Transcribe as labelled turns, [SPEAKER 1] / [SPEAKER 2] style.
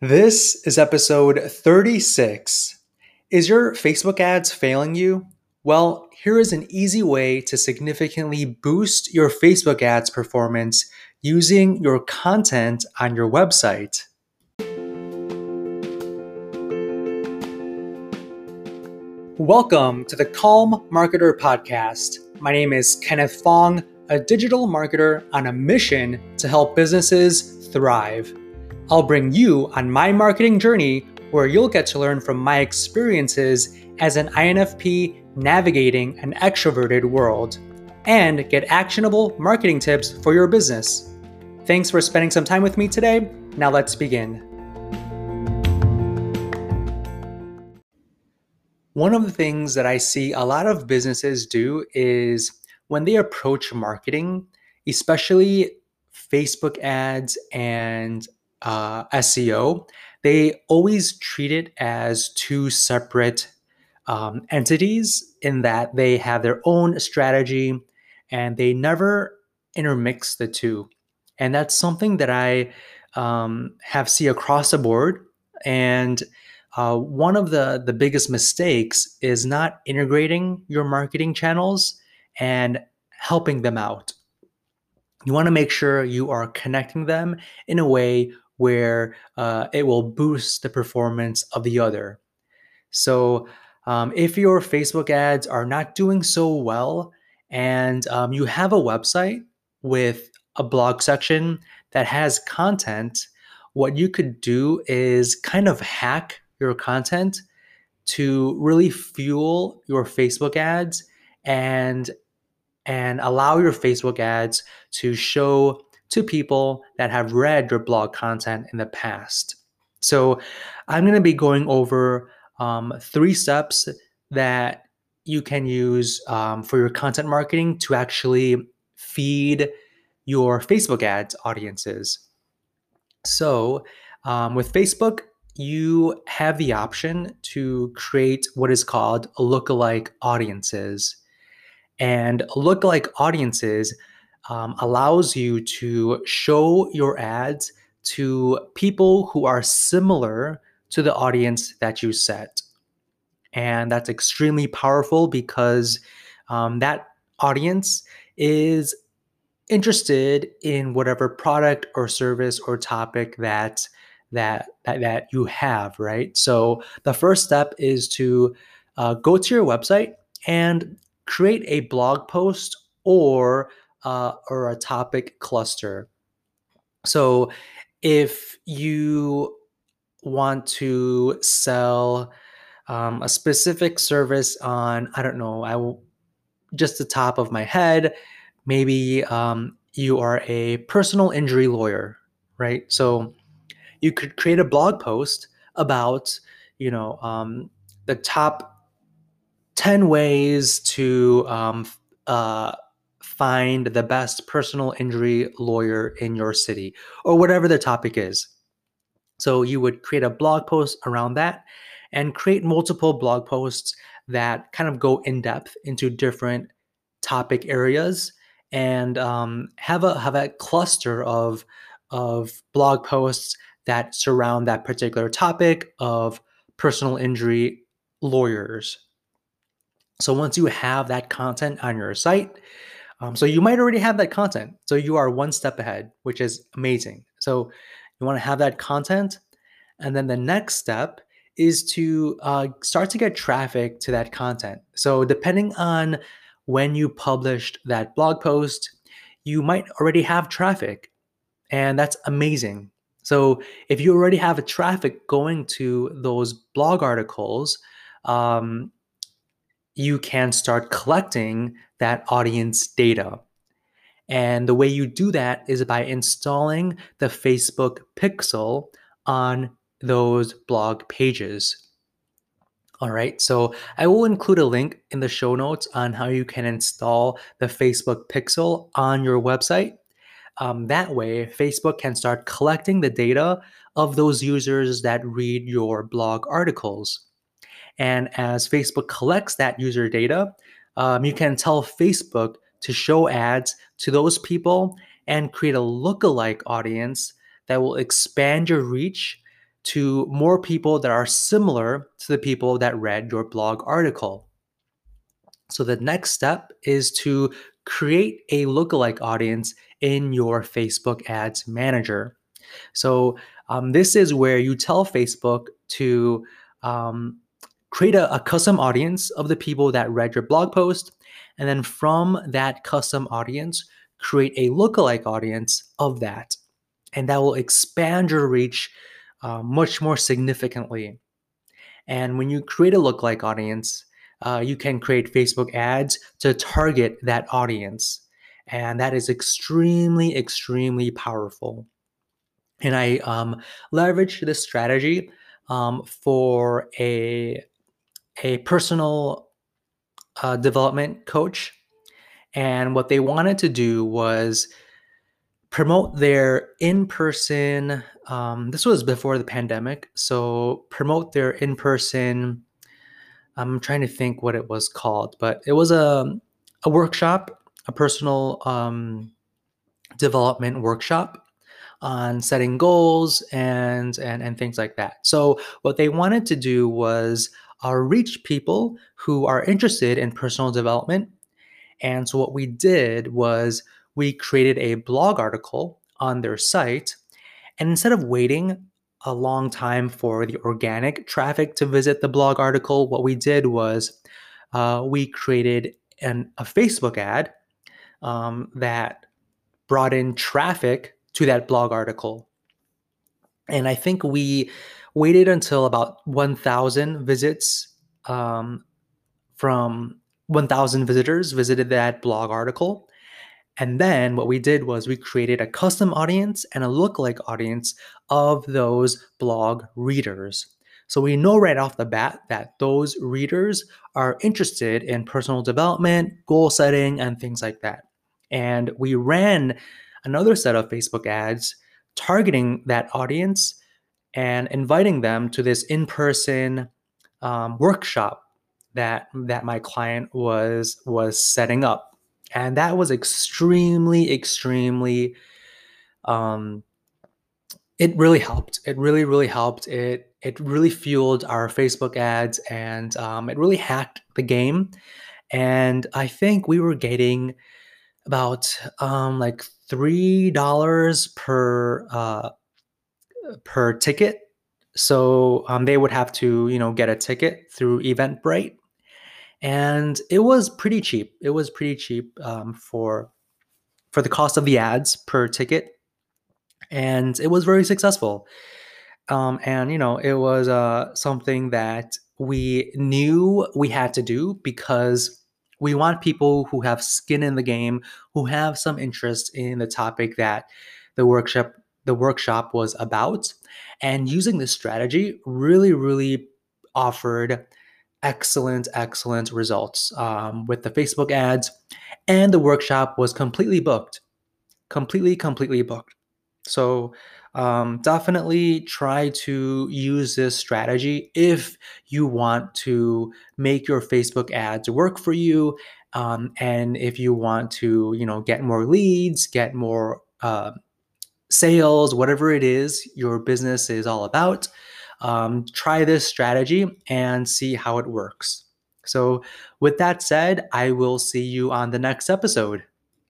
[SPEAKER 1] This is episode 36. Is your Facebook ads failing you? Well, here is an easy way to significantly boost your Facebook ads performance using your content on your website. Welcome to the Calm Marketer Podcast. My name is Kenneth Fong, a digital marketer on a mission to help businesses thrive. I'll bring you on my marketing journey where you'll get to learn from my experiences as an INFP navigating an extroverted world and get actionable marketing tips for your business. Thanks for spending some time with me today. Now let's begin. One of the things that I see a lot of businesses do is when they approach marketing, especially Facebook ads and uh, SEO, they always treat it as two separate um, entities in that they have their own strategy and they never intermix the two. And that's something that I um, have see across the board. And uh, one of the, the biggest mistakes is not integrating your marketing channels and helping them out. You want to make sure you are connecting them in a way where uh, it will boost the performance of the other. So, um, if your Facebook ads are not doing so well and um, you have a website with a blog section that has content, what you could do is kind of hack your content to really fuel your Facebook ads and and allow your Facebook ads to show to people that have read your blog content in the past. So, I'm going to be going over um, three steps that you can use um, for your content marketing to actually feed your Facebook ads audiences. So, um, with Facebook, you have the option to create what is called lookalike audiences. And lookalike audiences um, allows you to show your ads to people who are similar to the audience that you set. And that's extremely powerful because um, that audience is interested in whatever product or service or topic that that that, that you have right so the first step is to uh, go to your website and create a blog post or uh, or a topic cluster. So if you want to sell um, a specific service on, I don't know, I will just the top of my head, maybe um, you are a personal injury lawyer, right? So you could create a blog post about, you know, um, the top 10 ways to um, uh, find the best personal injury lawyer in your city or whatever the topic is. So you would create a blog post around that and create multiple blog posts that kind of go in depth into different topic areas and um, have a have a cluster of of blog posts that surround that particular topic of personal injury lawyers. So once you have that content on your site, um, so you might already have that content. So you are one step ahead, which is amazing. So you want to have that content. And then the next step is to uh, start to get traffic to that content. So depending on when you published that blog post, you might already have traffic. And that's amazing. So if you already have a traffic going to those blog articles, um, you can start collecting that audience data. And the way you do that is by installing the Facebook pixel on those blog pages. All right, so I will include a link in the show notes on how you can install the Facebook pixel on your website. Um, that way, Facebook can start collecting the data of those users that read your blog articles. And as Facebook collects that user data, um, you can tell Facebook to show ads to those people and create a lookalike audience that will expand your reach to more people that are similar to the people that read your blog article. So the next step is to create a lookalike audience in your Facebook ads manager. So um, this is where you tell Facebook to um, create a, a custom audience of the people that read your blog post. And then from that custom audience, create a lookalike audience of that. And that will expand your reach uh, much more significantly. And when you create a lookalike audience, uh, you can create Facebook ads to target that audience. And that is extremely, extremely powerful. And I um, leverage this strategy um, for a, a personal uh, development coach. And what they wanted to do was promote their in person, um, this was before the pandemic. So, promote their in person, I'm trying to think what it was called, but it was a, a workshop, a personal um, development workshop on setting goals and, and and things like that. So what they wanted to do was uh, reach people who are interested in personal development. And so what we did was we created a blog article on their site. And instead of waiting a long time for the organic traffic to visit the blog article, what we did was uh, we created an, a Facebook ad um, that brought in traffic to that blog article. And I think we waited until about 1,000 visits um, from 1,000 visitors visited that blog article. And then what we did was we created a custom audience and a lookalike audience of those blog readers. So we know right off the bat that those readers are interested in personal development, goal setting, and things like that. And we ran another set of Facebook ads targeting that audience and inviting them to this in-person um, workshop that that my client was was setting up. And that was extremely extremely um it really helped. It really really helped. It it really fueled our facebook ads and um, it really hacked the game. And i think we were getting about um, like three dollars per uh, per ticket so um, they would have to you know get a ticket through eventbrite and it was pretty cheap. It was pretty cheap um, for for the cost of the ads per ticket, and it was very successful. Um, and you know, it was uh, something that we knew we had to do because we want people who have skin in the game, who have some interest in the topic that the workshop the workshop was about. And using this strategy really, really offered excellent, excellent results um, with the Facebook ads. And the workshop was completely booked. Completely, completely booked. So um, definitely try to use this strategy if you want to make your Facebook ads work for you. Um, and if you want to, you know, get more leads, get more uh, sales, whatever it is your business is all about um, try this strategy and see how it works. So, with that said, I will see you on the next episode.